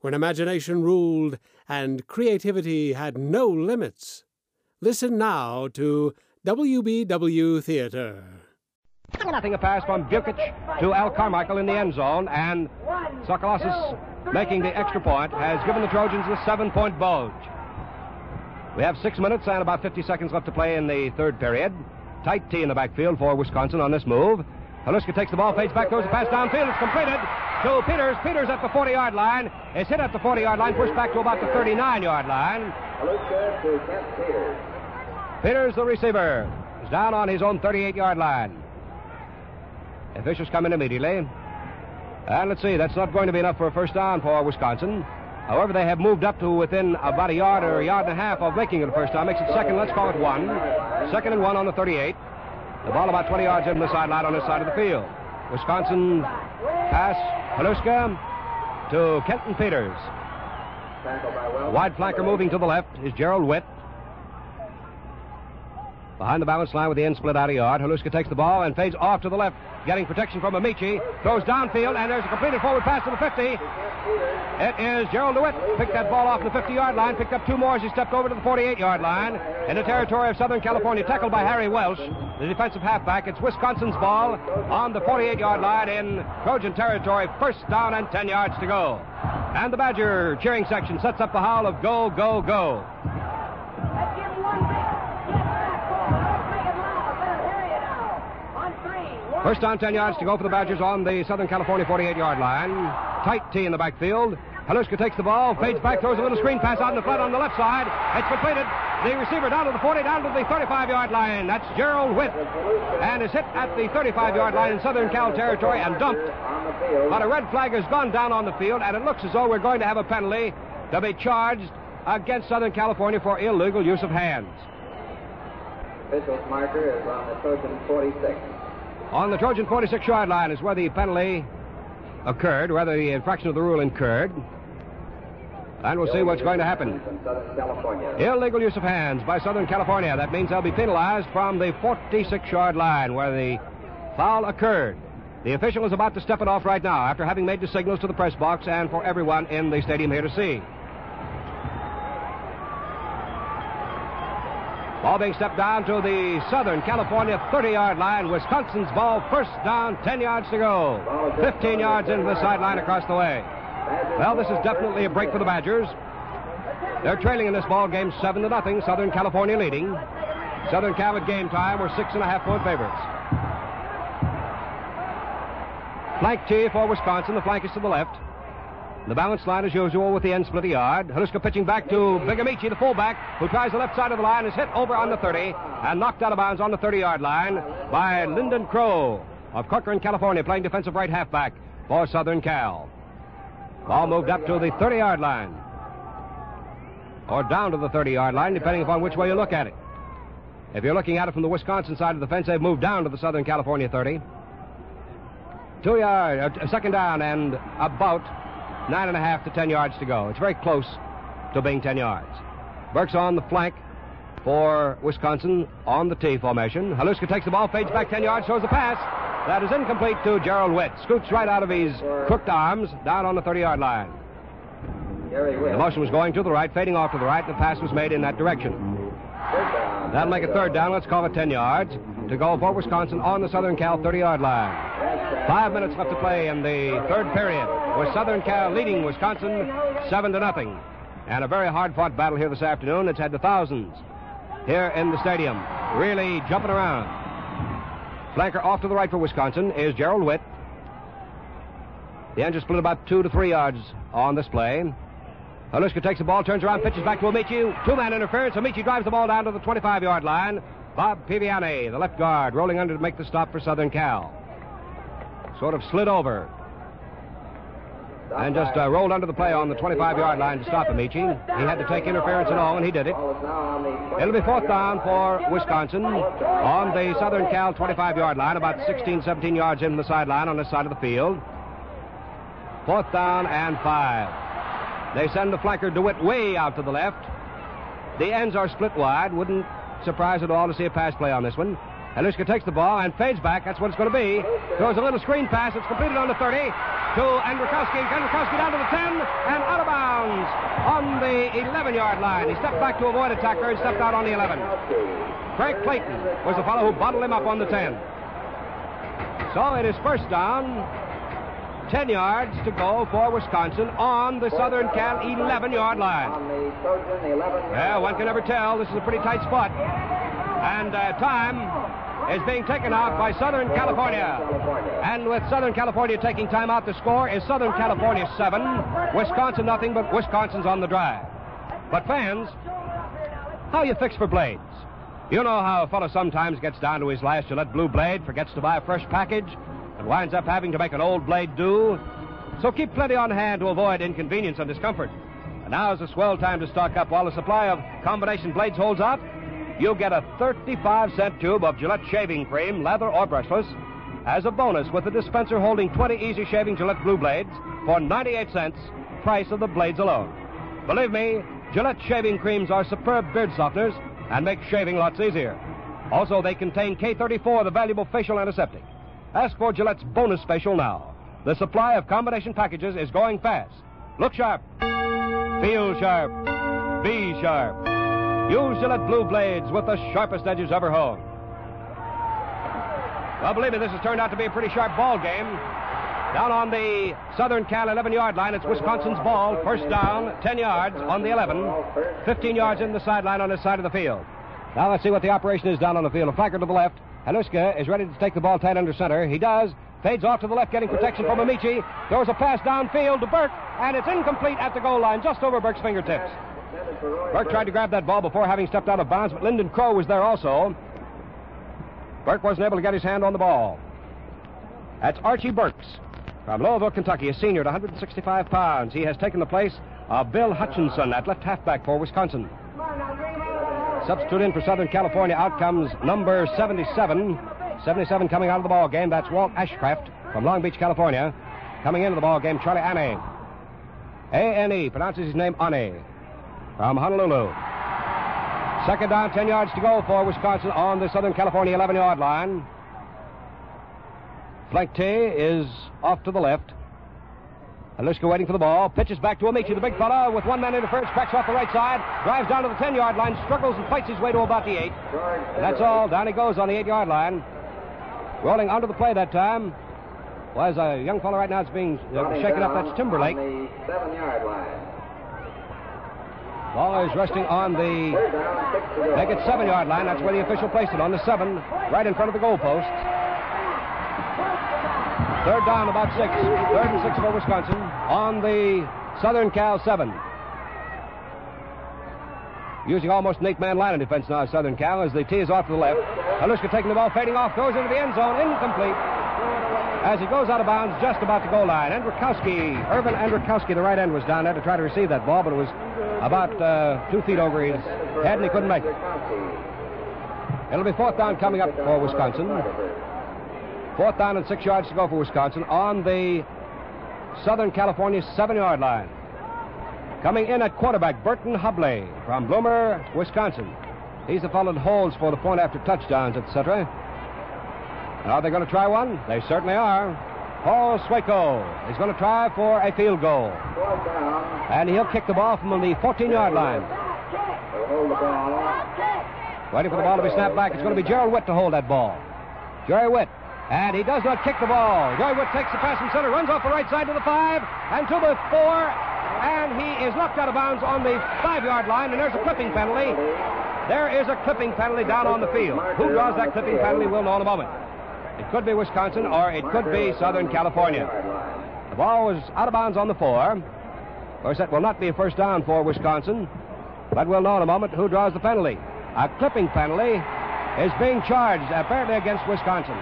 when imagination ruled and creativity had no limits. Listen now to WBW Theater. Nothing a pass from Bukich to Al Carmichael in the end zone, and Tsagalakis making the extra point has given the Trojans a seven point bulge. We have six minutes and about 50 seconds left to play in the third period. Tight T in the backfield for Wisconsin on this move. Haluska takes the ball, fades back, throws a pass downfield. It's completed to Peters. Peters at the 40 yard line. Is hit at the 40 yard line, pushed back to about the 39 yard line. Peters, the receiver, is down on his own 38 yard line. Officials come in immediately. And let's see, that's not going to be enough for a first down for Wisconsin. However, they have moved up to within about a yard or a yard and a half of making it a first down. Makes it second, let's call it one. Second and one on the 38. The ball about 20 yards in the sideline on this side of the field. Wisconsin pass, Haluska to Kenton Peters. Wide flanker moving to the left is Gerald Witt. Behind the balance line with the end split out a yard. Haluska takes the ball and fades off to the left, getting protection from Ameche. Throws downfield, and there's a completed forward pass to the 50. It is Gerald DeWitt. Picked that ball off the 50 yard line, picked up two more as he stepped over to the 48 yard line. In the territory of Southern California, tackled by Harry Welsh, the defensive halfback. It's Wisconsin's ball on the 48 yard line in Trojan territory. First down and 10 yards to go. And the Badger cheering section sets up the howl of go, go, go. First down, 10 yards to go for the Badgers on the Southern California 48 yard line. Tight T in the backfield. Haluska takes the ball, fades back, throws a little screen pass out in the flat on the left side. It's completed. The receiver down to the 40, down to the 35 yard line. That's Gerald Witt. And is hit at the 35 yard line in Southern Cal territory and dumped. But a red flag has gone down on the field, and it looks as though we're going to have a penalty to be charged against Southern California for illegal use of hands. Official's marker is on the Trojan 46. On the Trojan 46 yard line is where the penalty occurred, where the infraction of the rule incurred. And we'll see what's going to happen. Illegal use of hands by Southern California. That means they'll be penalized from the 46 yard line where the foul occurred. The official is about to step it off right now after having made the signals to the press box and for everyone in the stadium here to see. Ball being stepped down to the Southern California 30 yard line. Wisconsin's ball, first down, 10 yards to go. 15 yards into the sideline across the way. Well, this is definitely a break for the Badgers. They're trailing in this ball game 7 to nothing. Southern California leading. Southern Cal at game time were six and a half point favorites. Flank T for Wisconsin. The flank is to the left. The balance line as usual with the end split a yard. Haluska pitching back to Big Ameche, the fullback, who tries the left side of the line, is hit over on the 30 and knocked out of bounds on the 30 yard line by Lindon Crow of Corcoran, California, playing defensive right halfback for Southern Cal. Ball moved up to the 30 yard line. Or down to the 30 yard line, depending upon which way you look at it. If you're looking at it from the Wisconsin side of the fence, they've moved down to the Southern California 30. Two yard, uh, second down, and about nine and a half to ten yards to go. It's very close to being ten yards. Burke's on the flank for Wisconsin on the T formation. Haluska takes the ball, fades back ten yards, throws the pass. That is incomplete to Gerald Witt. Scoots right out of his crooked arms down on the 30 yard line. The motion was going to the right, fading off to the right, and the pass was made in that direction. That'll make a third down. Let's call it 10 yards to go for Wisconsin on the Southern Cal 30 yard line. Five minutes left to play in the third period, with Southern Cal leading Wisconsin 7 to nothing. And a very hard fought battle here this afternoon. It's had the thousands here in the stadium, really jumping around. Flanker off to the right for Wisconsin is Gerald Witt. The engine split about two to three yards on this play. Haluska takes the ball, turns around, pitches back to Ameche. Two-man interference. Ameche drives the ball down to the 25-yard line. Bob Peviani, the left guard, rolling under to make the stop for Southern Cal. Sort of slid over. and just uh, rolled under the play on the 25 yard line to stop Ameche. He had to take interference and all, and he did it. It'll be fourth down for Wisconsin on the Southern Cal 25 yard line, about 16, 17 yards in the sideline on this side of the field. Fourth down and five. They send the flanker DeWitt way out to the left. The ends are split wide. Wouldn't surprise at all to see a pass play on this one. Haluska takes the ball and fades back. That's what it's going to be. Throws a little screen pass. It's completed on the 30 to Andrikowski. Andrikowski down to the 10 and out of bounds on the 11 yard line. He stepped back to avoid a tackler and stepped out on the 11. Craig Clayton was the fellow who bottled him up on the 10. So it is first down. 10 yards to go for Wisconsin on the Southern Cal 11 yard line. Well, one can never tell. This is a pretty tight spot. And uh, time is being taken out by Southern California. And with Southern California taking time out, the score is Southern California 7, Wisconsin nothing, but Wisconsin's on the drive. But fans, how you fix for blades? You know how a fellow sometimes gets down to his last Gillette blue blade, forgets to buy a fresh package, and winds up having to make an old blade do. So keep plenty on hand to avoid inconvenience and discomfort. And now is a swell time to stock up while the supply of combination blades holds out. You'll get a 35 cent tube of Gillette shaving cream, leather or brushless, as a bonus with a dispenser holding 20 easy shaving Gillette blue blades for 98 cents, price of the blades alone. Believe me, Gillette shaving creams are superb beard softeners and make shaving lots easier. Also, they contain K34, the valuable facial antiseptic. Ask for Gillette's bonus special now. The supply of combination packages is going fast. Look sharp. Feel sharp. Be sharp. Use Gillette Blue Blades with the sharpest edges ever honed. Well, believe me, this has turned out to be a pretty sharp ball game. Down on the Southern Cal 11 yard line, it's Wisconsin's ball. First down, 10 yards on the 11, 15 yards in the sideline on this side of the field. Now let's see what the operation is down on the field. A flanker to the left. Haluska is ready to take the ball tight under center. He does. Fades off to the left, getting protection from Ameche. Throws a pass downfield to Burke, and it's incomplete at the goal line, just over Burke's fingertips. Burke tried to grab that ball before having stepped out of bounds, but Lindon Crow was there also. Burke wasn't able to get his hand on the ball. That's Archie Burks from Louisville, Kentucky, a senior at 165 pounds. He has taken the place of Bill Hutchinson at left halfback for Wisconsin. Substitute in for Southern California. Out comes number 77. 77 coming out of the ball game. That's Walt Ashcraft from Long Beach, California. Coming into the ball game, Charlie Ane. A-N-E pronounces his name Ane from Honolulu. Second down, 10 yards to go for Wisconsin on the Southern California 11 yard line. Flank T is off to the left. Haluska waiting for the ball. Pitches back to Ameche, the big fella, with one man interference, cracks off the right side, drives down to the 10 yard line, struggles and fights his way to about the 8. And that's all. Down he goes on the 8 yard line. Rolling under the play that time was a young fellow right now that's being uh, shaken up. That's Timberlake. On the seven yard line. Ball is resting on the make it seven yard line. That's where the official placed it on the seven, right in front of the goalposts. Third down, about six. Third and six for Wisconsin on the Southern Cal seven. Using almost an eight-man line of defense now, Southern Cal, as the tee is off to the left. Haluska taking the ball, fading off, goes into the end zone, incomplete. As he goes out of bounds, just about the goal line. Andrikowski, Irvin Andrikowski, the right end, was down there to try to receive that ball, but it was about uh, two feet over his head, and he couldn't make it. It'll be fourth down coming up for Wisconsin. Fourth down and six yards to go for Wisconsin on the Southern California seven-yard line. Coming in at quarterback, Burton Hubley from Bloomer, Wisconsin. He's the fellow that holds for the point after touchdowns, etc. Are they going to try one? They certainly are. Paul Swaco is going to try for a field goal. And he'll kick the ball from the 14-yard line. Waiting for the ball to be snapped back. It's going to be Gerald Witt to hold that ball. Jerry Witt. And he does not kick the ball. Jerry Witt takes the pass from center, runs off the right side to the five, and to the four, and he is knocked out of bounds on the five-yard line, and there's a clipping penalty. There is a clipping penalty down on the field. Who draws that clipping penalty, we'll know in a moment. It could be Wisconsin, or it could be Southern California. The ball was out of bounds on the four. Of course, that will not be a first down for Wisconsin, but we'll know in a moment who draws the penalty. A clipping penalty is being charged, apparently against Wisconsin.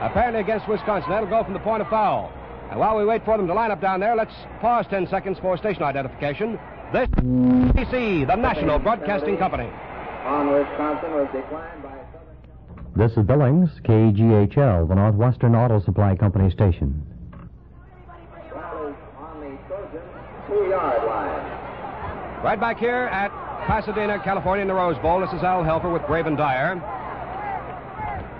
Apparently against Wisconsin. That'll go from the point of foul. And while we wait for them to line up down there, let's pause 10 seconds for station identification. This is the National Broadcasting Company. On Wisconsin was declined by This is Billings, KGHL, the Northwestern Auto Supply Company station. Right back here at Pasadena, California, in the Rose Bowl. This is Al Helfer with Braven Dyer.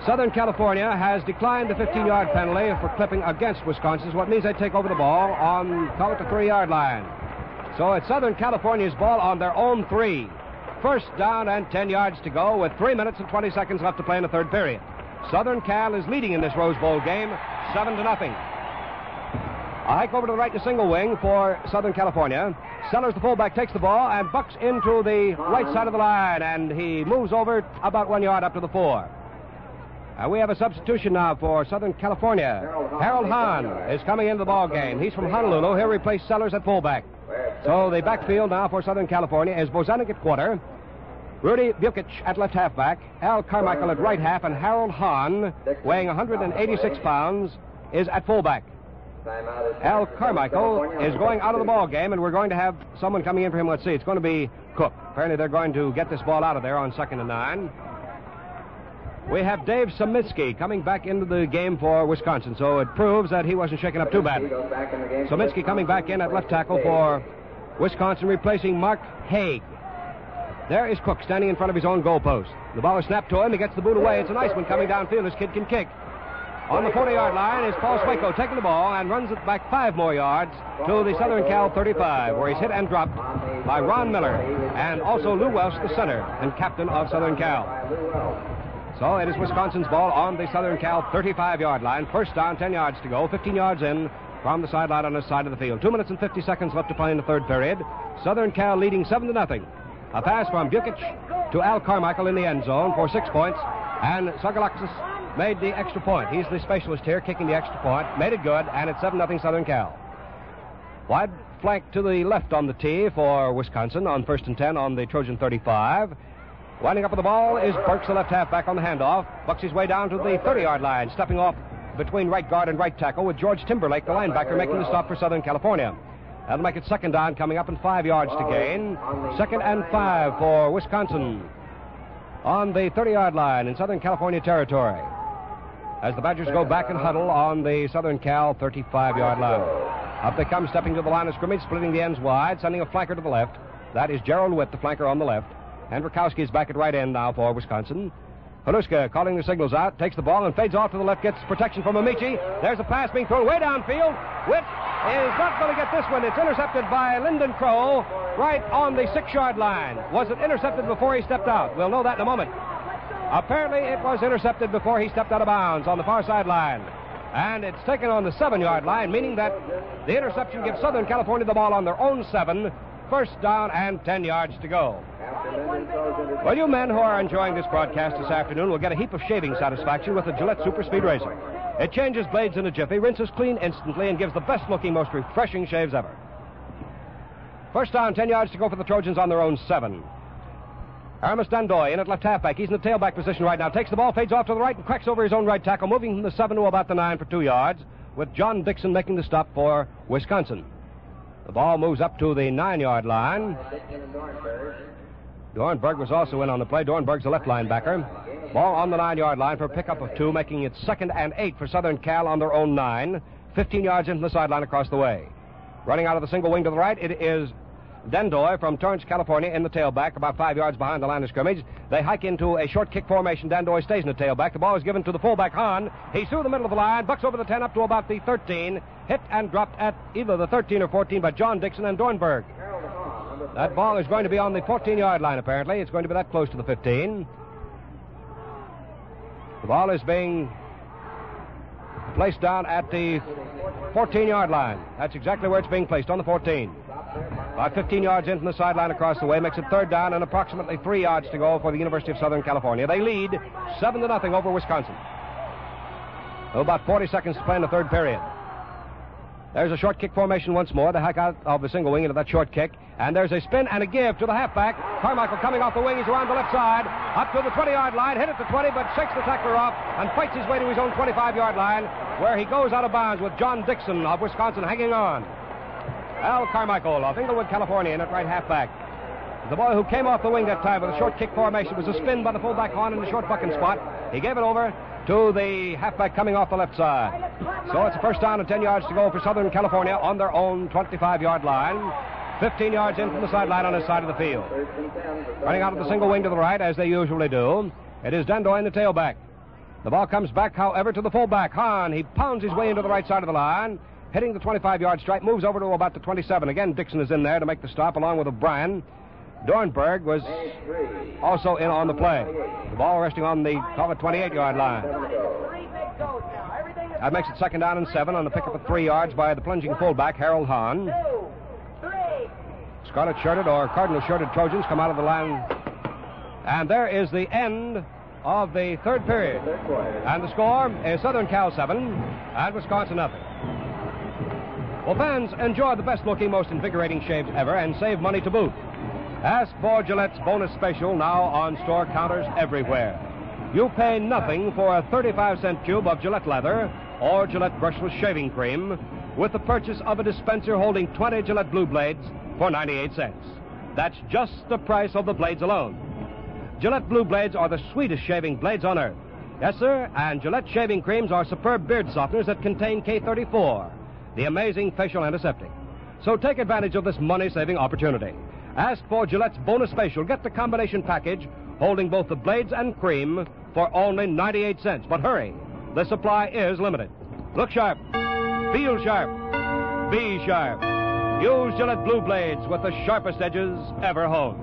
Southern California has declined the 15 yard penalty for clipping against Wisconsin, what means they take over the ball on call it the three yard line. So it's Southern California's ball on their own three. First down and 10 yards to go with 3 minutes and 20 seconds left to play in the third period. Southern Cal is leading in this Rose Bowl game, 7 to nothing. A hike over to the right to single wing for Southern California. Sellers, the fullback, takes the ball and bucks into the right side of the line, and he moves over about one yard up to the four. Uh, we have a substitution now for Southern California. Harold Hahn is coming into the ball game. He's from Honolulu. He'll replace Sellers at fullback. So the backfield now for Southern California is Bozanic at quarter, Rudy Bukich at left halfback, Al Carmichael at right half, and Harold Hahn, weighing 186 pounds, is at fullback. Al Carmichael is going out of the ball game, and we're going to have someone coming in for him. Let's see. It's going to be Cook. Apparently, they're going to get this ball out of there on second and nine. We have Dave Suminski coming back into the game for Wisconsin, so it proves that he wasn't shaken up too for Suminski coming back in at left tackle for Wisconsin, replacing Mark Haig. There is Cook standing in front of his own goalpost. The ball is snapped to him. He gets the boot away. It's a nice one coming downfield. This kid can kick. On the 40 yard line is Paul Swaco taking the ball and runs it back five more yards to the Southern Cal 35, where he's hit and dropped by Ron Miller and also Lou Welsh, the center and captain of Southern Cal. So it is Wisconsin's ball on the Southern Cal 35 yard line. First down, 10 yards to go, 15 yards in from the sideline on the side of the field. Two minutes and 50 seconds left to play in the third period. Southern Cal leading 7 to nothing. A pass from Bukich to Al Carmichael in the end zone for six points. And Tsagalakis made the extra point. He's the specialist here, kicking the extra point. Made it good, and it's 7 0 Southern Cal. Wide flank to the left on the tee for Wisconsin on first and 10 on the Trojan 35. Winding up with the ball is Burks, the left halfback on the handoff. Bucks his way down to the 30 yard line, stepping off between right guard and right tackle with George Timberlake, the linebacker, making the stop for Southern California. That'll make it second down, coming up in five yards to gain. Second and five for Wisconsin on the 30 yard line in Southern California territory. As the Badgers go back and huddle on the Southern Cal 35 yard line. Up they come, stepping to the line of scrimmage, splitting the ends wide, sending a flanker to the left. That is Gerald Witt, the flanker on the left. Hendrikowski is back at right end now for Wisconsin. Haluska calling the signals out, takes the ball and fades off to the left, gets protection from Ameche. There's a pass being thrown way downfield. Witt is not going to get this one. It's intercepted by Lindon Crow right on the six yard line. Was it intercepted before he stepped out? We'll know that in a moment. Apparently, it was intercepted before he stepped out of bounds on the far sideline. And it's taken on the seven yard line, meaning that the interception gives Southern California the ball on their own seven. First down and 10 yards to go. Well, you men who are enjoying this broadcast this afternoon will get a heap of shaving satisfaction with the Gillette Super Speed Razor. It changes blades in a jiffy, rinses clean instantly, and gives the best looking, most refreshing shaves ever. First down, 10 yards to go for the Trojans on their own seven. Aramis Dandoy in at left halfback. He's in the tailback position right now. Takes the ball, fades off to the right, and cracks over his own right tackle, moving from the seven to about the nine for two yards, with John Dixon making the stop for Wisconsin. The ball moves up to the nine yard line. Dornberg was also in on the play. Dornberg's a left linebacker. Ball on the nine yard line for a pickup of two, making it second and eight for Southern Cal on their own nine. 15 yards into the sideline across the way. Running out of the single wing to the right, it is Dandoy from Torrance, California, in the tailback, about five yards behind the line of scrimmage. They hike into a short kick formation. Dandoy stays in the tailback. The ball is given to the fullback, Hahn. He's through the middle of the line, bucks over the 10 up to about the 13. Hit and dropped at either the 13 or 14 by John Dixon and Dornberg. That ball is going to be on the 14 yard line, apparently. It's going to be that close to the 15. The ball is being placed down at the 14 yard line. That's exactly where it's being placed, on the 14. About 15 yards in from the sideline across the way, makes it third down and approximately three yards to go for the University of Southern California. They lead 7 to nothing over Wisconsin. About 40 seconds to play in the third period. There's a short kick formation once more. The hack out of the single wing into that short kick. And there's a spin and a give to the halfback. Carmichael coming off the wing. He's around the left side. Up to the 20 yard line. Hit at the 20, but shakes the tackler off and fights his way to his own 25 yard line, where he goes out of bounds with John Dixon of Wisconsin hanging on. Al Carmichael of Inglewood, California, in at right halfback. The boy who came off the wing that time with a short kick formation was a spin by the fullback on in the short bucking spot. He gave it over to the halfback coming off the left side. So it's a first down and 10 yards to go for Southern California on their own 25 yard line. 15 yards in from the sideline on his side of the field. Running out of the single wing to the right, as they usually do, it is Dandoy in the tailback. The ball comes back, however, to the fullback. Hahn, he pounds his way into the right side of the line, hitting the 25 yard stripe, moves over to about the 27. Again, Dixon is in there to make the stop along with O'Brien. Dornberg was also in on the play. The ball resting on the, it 28 yard line. That makes it second down and seven on the pickup of three yards by the plunging fullback, Harold Hahn. Scarlet shirted or cardinal shirted Trojans come out of the line. And there is the end of the third period. And the score is Southern Cal 7 and Wisconsin nothing. Well, fans, enjoy the best looking, most invigorating shaves ever and save money to boot. Ask for Gillette's bonus special now on store counters everywhere. You pay nothing for a 35 cent tube of Gillette leather or Gillette brushless shaving cream with the purchase of a dispenser holding 20 Gillette Blue Blades for 98 cents. That's just the price of the blades alone. Gillette Blue Blades are the sweetest shaving blades on earth. Yes, sir, and Gillette shaving creams are superb beard softeners that contain K34, the amazing facial antiseptic. So take advantage of this money saving opportunity. Ask for Gillette's bonus special. Get the combination package holding both the blades and cream for only 98 cents. But hurry, the supply is limited. Look sharp, feel sharp, be sharp. Use Gillette Blue Blades with the sharpest edges ever honed.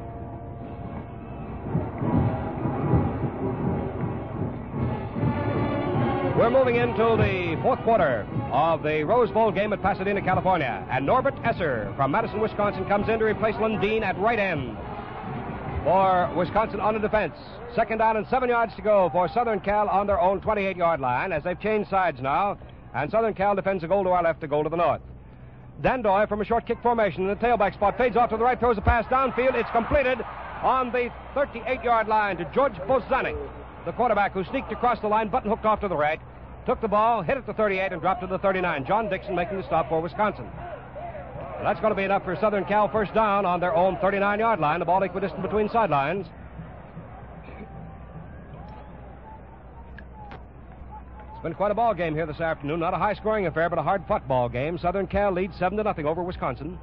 We're moving into the fourth quarter of the Rose Bowl game at Pasadena, California. And Norbert Esser from Madison, Wisconsin comes in to replace Lundeen at right end for Wisconsin on the defense. Second down and seven yards to go for Southern Cal on their own 28 yard line as they've changed sides now. And Southern Cal defends a goal to our left, a goal to the north. Dandoy from a short kick formation in the tailback spot fades off to the right, throws a pass downfield. It's completed on the 38 yard line to George Bozanic, the quarterback who sneaked across the line, button hooked off to the right, took the ball, hit it to 38, and dropped to the 39. John Dixon making the stop for Wisconsin. That's going to be enough for Southern Cal first down on their own 39 yard line, the ball equidistant between sidelines. It's been quite a ball game here this afternoon. Not a high scoring affair, but a hard fought ball game. Southern Cal leads 7 to nothing over Wisconsin.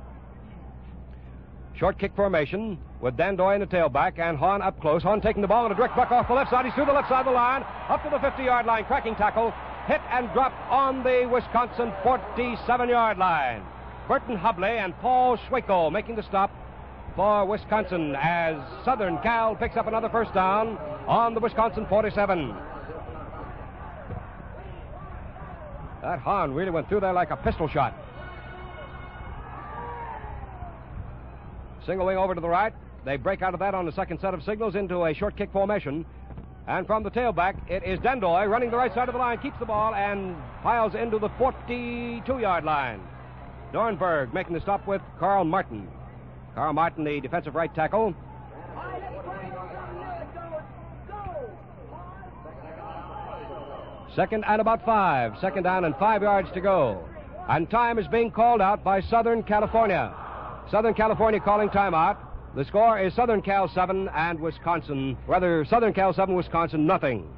Short kick formation with Dan Dandoy in the tailback and Hahn up close. Hahn taking the ball and a direct buck off the left side. He's through the left side of the line, up to the 50 yard line, cracking tackle, hit and dropped on the Wisconsin 47 yard line. Burton Hubley and Paul Schweko making the stop for Wisconsin as Southern Cal picks up another first down on the Wisconsin 47. That Hahn really went through there like a pistol shot. Single wing over to the right. They break out of that on the second set of signals into a short kick formation. And from the tailback, it is Dandoy running the right side of the line, keeps the ball, and piles into the 42 yard line. Dornberg making the stop with Carl Martin. Carl Martin, the defensive right tackle. Second and about five. Second down and five yards to go. And time is being called out by Southern California. Southern California calling timeout. The score is Southern Cal 7 and Wisconsin, rather, Southern Cal 7, Wisconsin nothing.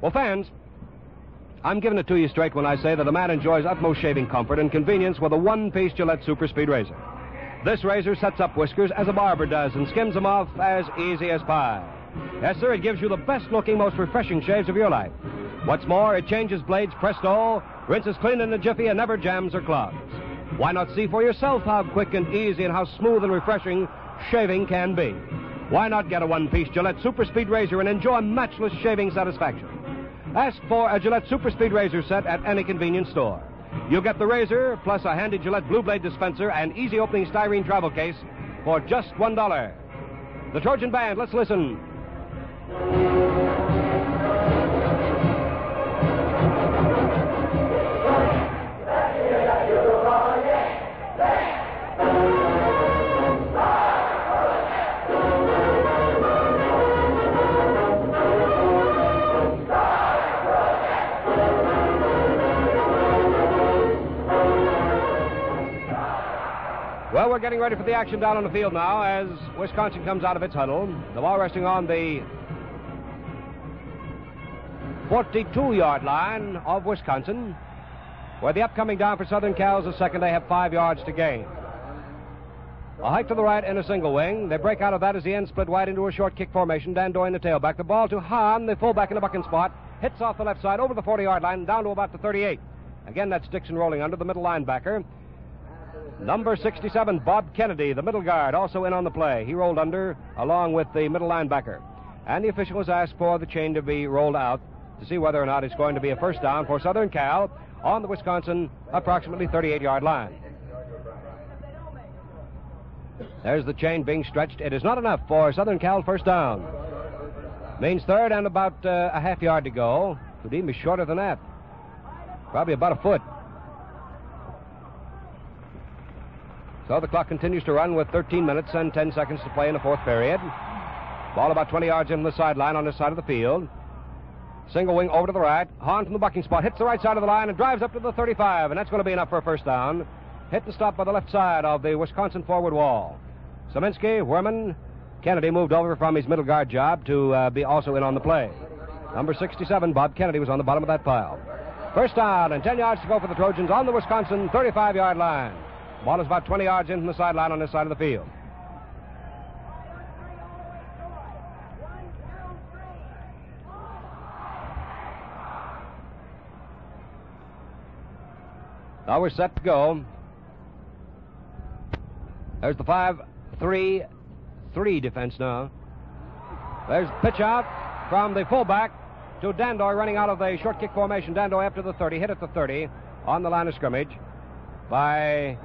Well, fans, I'm giving it to you straight when I say that a man enjoys utmost shaving comfort and convenience with a one piece Gillette Super Speed razor. This razor sets up whiskers as a barber does and skims them off as easy as pie. Yes, sir, it gives you the best looking, most refreshing shaves of your life. What's more, it changes blades presto, rinses clean in a jiffy, and never jams or clogs. Why not see for yourself how quick and easy and how smooth and refreshing shaving can be? Why not get a one piece Gillette Super Speed Razor and enjoy matchless shaving satisfaction? Ask for a Gillette Super Speed Razor set at any convenience store. You'll get the razor plus a handy Gillette Blue Blade dispenser and easy opening styrene travel case for just $1. The Trojan Band, let's listen. Getting ready for the action down on the field now as Wisconsin comes out of its huddle. The ball resting on the 42 yard line of Wisconsin, where the upcoming down for Southern Cal is the second. They have five yards to gain. A hike to the right and a single wing. They break out of that as the end split wide into a short kick formation. Dandoy in the tailback. The ball to Hahn, the fullback in the bucking spot. Hits off the left side over the 40 yard line down to about the 38. Again, that's Dixon rolling under the middle linebacker. Number 67, Bob Kennedy, the middle guard, also in on the play. He rolled under along with the middle linebacker. And the official was asked for the chain to be rolled out to see whether or not it's going to be a first down for Southern Cal on the Wisconsin approximately 38 yard line. There's the chain being stretched. It is not enough for Southern Cal first down. Means third and about uh, a half yard to go. Even be shorter than that. Probably about a foot. So the clock continues to run with 13 minutes and 10 seconds to play in the fourth period. Ball about 20 yards in the sideline on this side of the field. Single wing over to the right. Hahn from the bucking spot hits the right side of the line and drives up to the 35, and that's going to be enough for a first down. Hit and stop by the left side of the Wisconsin forward wall. Suminski, Werman, Kennedy moved over from his middle guard job to uh, be also in on the play. Number 67, Bob Kennedy, was on the bottom of that pile. First down and 10 yards to go for the Trojans on the Wisconsin 35 yard line. Ball is about 20 yards in from the sideline on this side of the field. Now we're set to go. There's the 5 3 3 defense now. There's pitch out from the fullback to Dandoy running out of the short kick formation. Dandoy up to the 30, hit at the 30 on the line of scrimmage by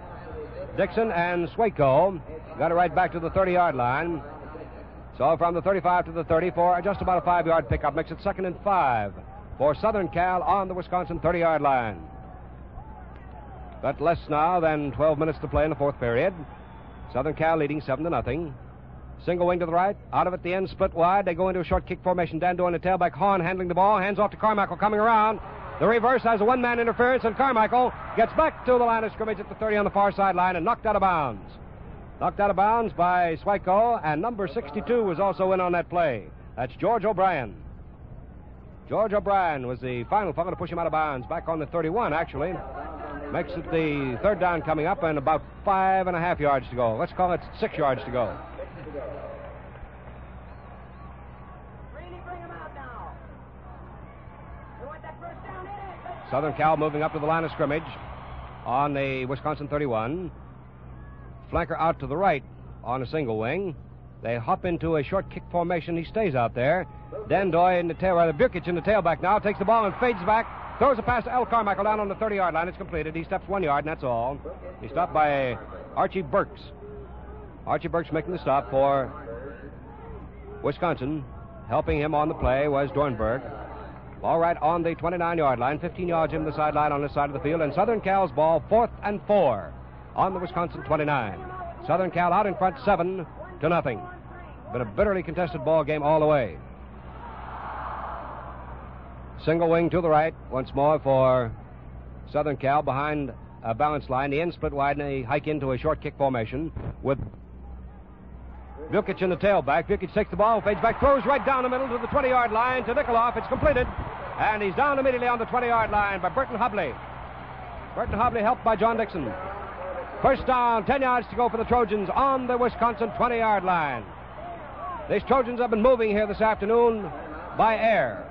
Dixon and Swaco. Got it right back to the 30 yard line. So from the 35 to the 30 for just about a five yard pickup makes it second and five for Southern Cal on the Wisconsin 30 yard line. But less now than 12 minutes to play in the fourth period. Southern Cal leading 7 to nothing. Single wing to the right. Out of it, the end split wide. They go into a short kick formation. Dandoy in the tailback. Hahn handling the ball. Hands off to Carmichael coming around. The reverse has a one man interference, and Carmichael gets back to the line of scrimmage at the 30 on the far sideline and knocked out of bounds. Knocked out of bounds by Swico, and number 62 was also in on that play. That's George O'Brien. George O'Brien was the final fellow to push him out of bounds, back on the 31, actually. Makes it the third down coming up and about five and a half yards to go. Let's call it six yards to go. Southern Cal moving up to the line of scrimmage on the Wisconsin 31. Flanker out to the right on a single wing. They hop into a short kick formation. He stays out there. Dandoy in the tail, rather Bukich in the tailback now takes the ball and fades back. Throws a pass to Al Carmichael down on the 30 yard line. It's completed. He steps one yard, and that's all. He's stopped by Archie Burks. Archie Burks making the stop for Wisconsin. Helping him on the play was Dornberg. All right on the 29 yard line, 15 yards in the sideline on this side of the field, and Southern Cal's ball, fourth and four on the Wisconsin 29. Southern Cal out in front, seven to nothing. Been a bitterly contested ball game all the way. Single wing to the right once more for Southern Cal behind a balance line. The end split wide and they hike into a short kick formation with Vilkic in the tailback. Vilkic takes the ball, fades back, throws right down the middle to the 20 yard line to Nikoloff. It's completed. And he's down immediately on the 20 yard line by Burton Hobley. Burton Hobley helped by John Dixon. First down, 10 yards to go for the Trojans on the Wisconsin 20 yard line. These Trojans have been moving here this afternoon by air.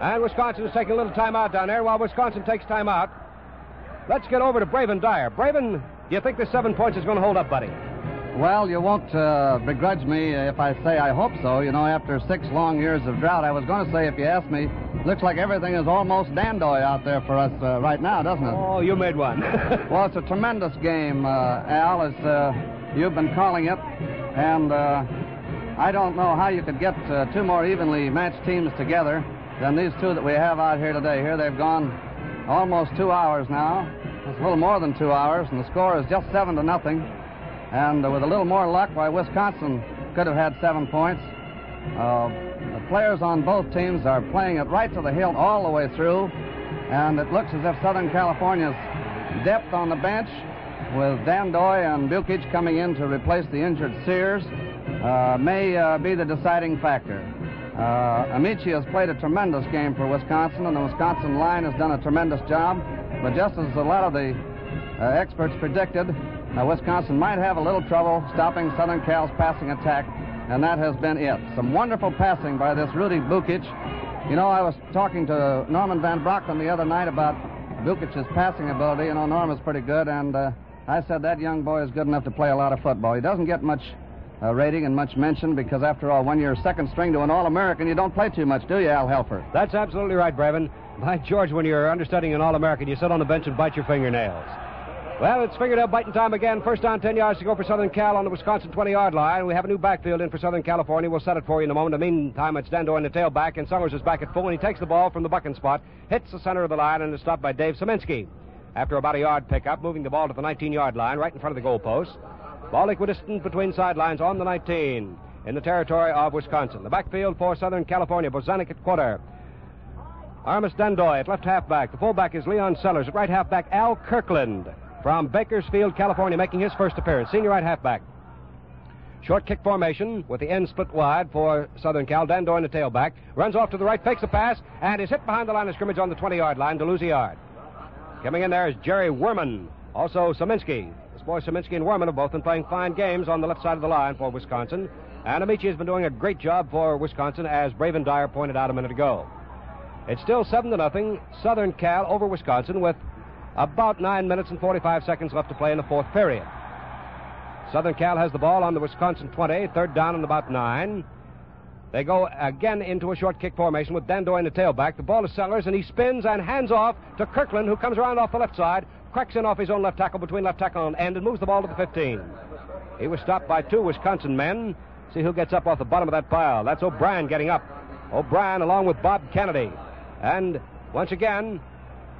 And Wisconsin is taking a little time out down there while Wisconsin takes time out. Let's get over to Braven Dyer. Braven, do you think the seven points is going to hold up, buddy? Well, you won't uh, begrudge me if I say I hope so. You know, after six long years of drought, I was going to say, if you ask me, looks like everything is almost Dandoy out there for us uh, right now, doesn't it? Oh, you made one. well, it's a tremendous game, uh, Al, as uh, you've been calling it. And uh, I don't know how you could get uh, two more evenly matched teams together than these two that we have out here today. Here they've gone almost two hours now. It's a little more than two hours, and the score is just seven to nothing. And uh, with a little more luck, why Wisconsin could have had seven points. Uh, the players on both teams are playing it right to the hilt all the way through, and it looks as if Southern California's depth on the bench with Dandoy and Bukich coming in to replace the injured Sears, uh, may uh, be the deciding factor. Uh, Ameche has played a tremendous game for Wisconsin, and the Wisconsin line has done a tremendous job. But just as a lot of the uh, experts predicted, uh, Wisconsin might have a little trouble stopping Southern Cal's passing attack, and that has been it. Some wonderful passing by this Rudy Bukich. You know, I was talking to Norman Van Brocklin the other night about Bukich's passing ability. You know, Norm is pretty good, and uh, I said that young boy is good enough to play a lot of football. He doesn't get much uh, rating and much mention because, after all, when you're second string to an All American, you don't play too much, do you, Al Helfer? That's absolutely right, Braven. By George, when you're understudying an All American, you sit on the bench and bite your fingernails. Well, it's fingernail biting time again. First down, 10 yards to go for Southern Cal on the Wisconsin 20 yard line. We have a new backfield in for Southern California. We'll set it for you in a moment. In the meantime, it's Dandoy in the tailback, and Summers is back at full, and he takes the ball from the bucking spot, hits the center of the line, and is stopped by Dave Suminski. After about a yard pickup, moving the ball to the 19 yard line, right in front of the goalpost. Ball equidistant between sidelines on the 19 in the territory of Wisconsin. The backfield for Southern California, Bozanic at quarter. Aramis Dandoy at left halfback. The fullback is Leon Sellers. At right halfback, Al Kirkland from Bakersfield, California, making his first appearance. Senior right halfback. Short kick formation with the end split wide for Southern Cal. Dandoy in the tailback. Runs off to the right, fakes a pass, and is hit behind the line of scrimmage on the 20 yard line to lose a yard. Coming in there is Jerry Werman. Also, Suminski. This boy Suminski and Werman have both been playing fine games on the left side of the line for Wisconsin. And Ameche has been doing a great job for Wisconsin, as Braven Dyer pointed out a minute ago. It's still 7 to nothing. Southern Cal over Wisconsin with about 9 minutes and 45 seconds left to play in the fourth period. Southern Cal has the ball on the Wisconsin 20, third down and about 9. They go again into a short kick formation with Dandoy in the tailback. The ball is Sellers, and he spins and hands off to Kirkland, who comes around off the left side, cracks in off his own left tackle between left tackle and end, and moves the ball to the 15. He was stopped by two Wisconsin men. See who gets up off the bottom of that pile. That's O'Brien getting up. O'Brien along with Bob Kennedy. And once again,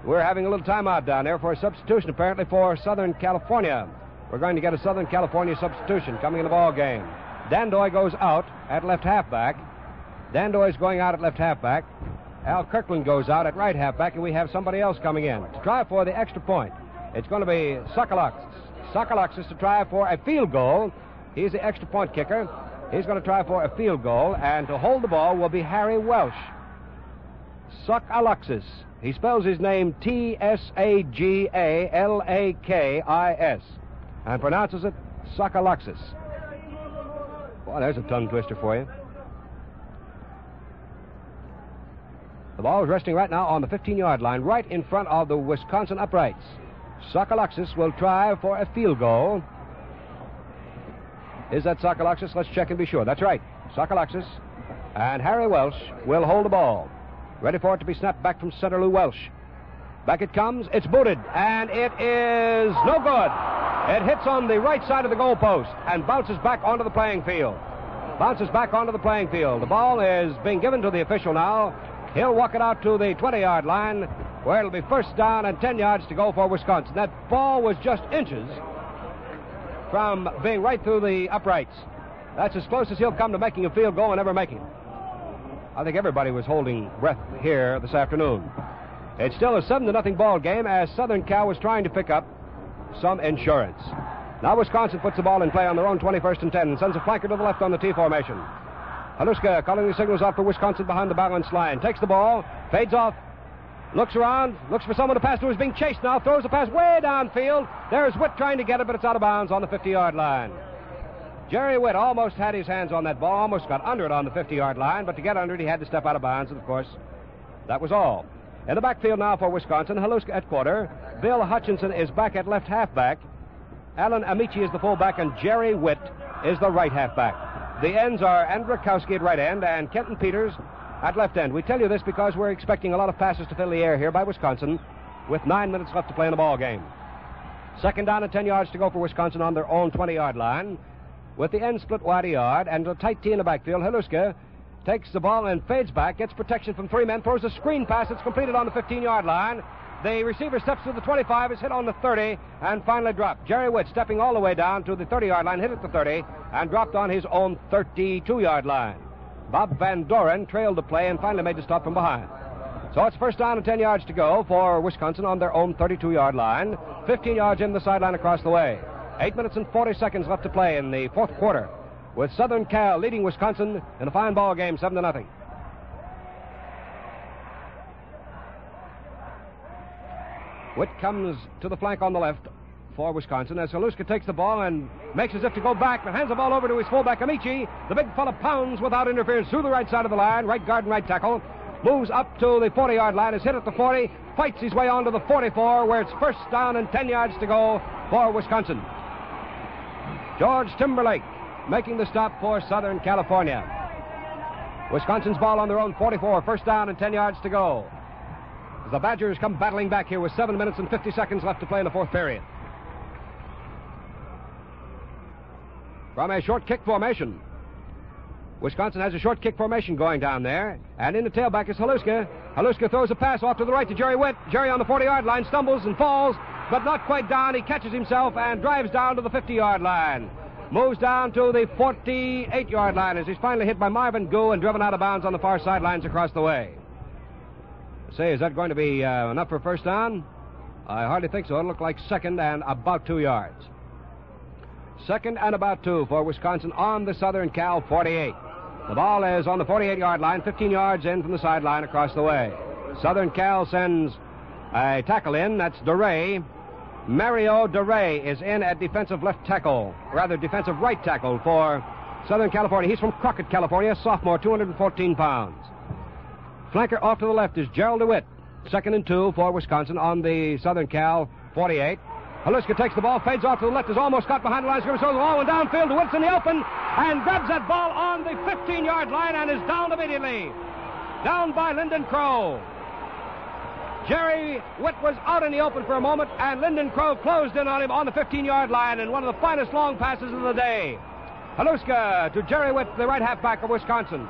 we're having a little timeout down there for a substitution, apparently for Southern California. We're going to get a Southern California substitution coming in the ball game. Dandoy goes out at left halfback. Dandoy is going out at left halfback. Al Kirkland goes out at right halfback, and we have somebody else coming in to try for the extra point. It's going to be Tsagalakis. Tsagalakis to try for a field goal. He's the extra point kicker. He's going to try for a field goal, and to hold the ball will be Harry Welsh. Tsagalakis. He spells his name T S A G A L A K I S and pronounces it Tsagalakis. Well, there's a tongue twister for you. The ball is resting right now on the 15 yard line, right in front of the Wisconsin uprights. Tsagalakis will try for a field goal. Is that Tsagalakis? Let's check and be sure. That's right. Tsagalakis. And Harry Welsh will hold the ball. Ready for it to be snapped back from center Lou Welsh. Back it comes. It's booted. And it is no good. It hits on the right side of the goalpost and bounces back onto the playing field. Bounces back onto the playing field. The ball is being given to the official now. He'll walk it out to the 20 yard line where it'll be first down and 10 yards to go for Wisconsin. That ball was just inches from being right through the uprights. That's as close as he'll come to making a field goal and ever making. I think everybody was holding breath here this afternoon. It's still a 7 to nothing ball game as Southern Cal was trying to pick up some insurance. Now Wisconsin puts the ball in play on their own 21st and 10 and sends a flanker to the left on the T formation. Haluska calling the signals out for Wisconsin behind the balance line. Takes the ball, fades off, looks around, looks for someone to pass to. Is being chased now. Throws the pass way downfield. There's Witt trying to get it, but it's out of bounds on the 50-yard line. Jerry Witt almost had his hands on that ball, almost got under it on the 50-yard line, but to get under it, he had to step out of bounds, and of course, that was all. In the backfield now for Wisconsin, Haluska at quarter. Bill Hutchinson is back at left halfback. Alan Ameche is the fullback, and Jerry Witt is the right halfback. The ends are Andrakowski at right end and Kenton Peters at left end. We tell you this because we're expecting a lot of passes to fill the air here by Wisconsin with nine minutes left to play in the ball game. Second down and 10 yards to go for Wisconsin on their own 20 yard line. With the end split wide yard and a tight T in the backfield, Haluska takes the ball and fades back, gets protection from three men, throws a screen pass that's completed on the 15 yard line. The receiver steps to the 25, is hit on the 30, and finally dropped. Jerry Witt stepping all the way down to the 30 yard line, hit at the 30, and dropped on his own 32 yard line. Bob Van Doren trailed the play and finally made the stop from behind. So it's first down and 10 yards to go for Wisconsin on their own 32 yard line. 15 yards in the sideline across the way. 8 minutes and 40 seconds left to play in the fourth quarter, with Southern Cal leading Wisconsin in a fine ball game, 7 to nothing. Witt comes to the flank on the left for Wisconsin as Haluska takes the ball and makes as if to go back, but hands the ball over to his fullback, Ameche. The big fella pounds without interference through the right side of the line, right guard and right tackle. Moves up to the 40 yard line, is hit at the 40, fights his way on to the 44, where it's first down and 10 yards to go for Wisconsin. George Timberlake making the stop for Southern California. Wisconsin's ball on their own 44, first down and 10 yards to go. As the Badgers come battling back here with 7 minutes and 50 seconds left to play in the fourth period. From a short kick formation. Wisconsin has a short kick formation going down there. And in the tailback is Haluska. Haluska throws a pass off to the right to Jerry Witt. Jerry on the 40 yard line stumbles and falls, but not quite down. He catches himself and drives down to the 50 yard line. Moves down to the 48 yard line as he's finally hit by Marvin Goux and driven out of bounds on the far sidelines across the way. Say, is that going to be uh, enough for first down? I hardly think so. It'll look like second and about two yards. Second and about two for Wisconsin on the Southern Cal 48. The ball is on the 48 yard line, 15 yards in from the sideline across the way. Southern Cal sends a tackle in. That's Da Re. Mario Da Re is in at defensive left tackle, rather defensive right tackle for Southern California. He's from Crockett, California, sophomore, 214 pounds. Flanker off to the left is Gerald DeWitt. Second and two for Wisconsin on the Southern Cal 48. Haluska takes the ball, fades off to the left, is almost got behind the line, throws the ball and downfield. DeWitt's in the open and grabs that ball on the 15 yard line and is down immediately. Down by Lindon Crow. Jerry Witt was out in the open for a moment, and Lindon Crow closed in on him on the 15 yard line in one of the finest long passes of the day. Haluska to Jerry Witt, the right halfback of Wisconsin.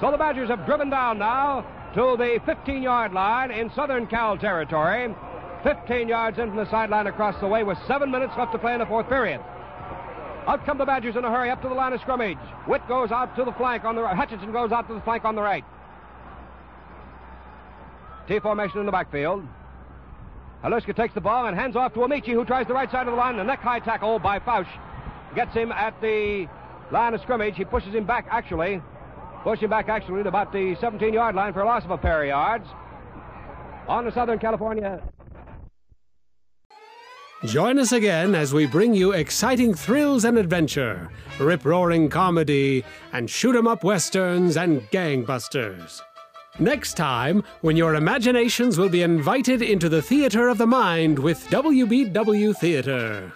So the Badgers have driven down now to the 15 yard line in Southern Cal territory. 15 yards in from the sideline across the way with seven minutes left to play in the fourth period. Out come the Badgers in a hurry up to the line of scrimmage. Witt goes out to the flank on the right. Hutchinson goes out to the flank on the right. T formation in the backfield. Haluska takes the ball and hands off to Ameche, who tries the right side of the line. The neck high tackle by Fausch gets him at the line of scrimmage. He pushes him back, actually. Pushes him back, actually, to about the 17 yard line for a loss of a pair of yards. On to Southern California. Join us again as we bring you exciting thrills and adventure, rip roaring comedy, and shoot 'em up westerns and gangbusters. Next time, when your imaginations will be invited into the theater of the mind with WBW Theater.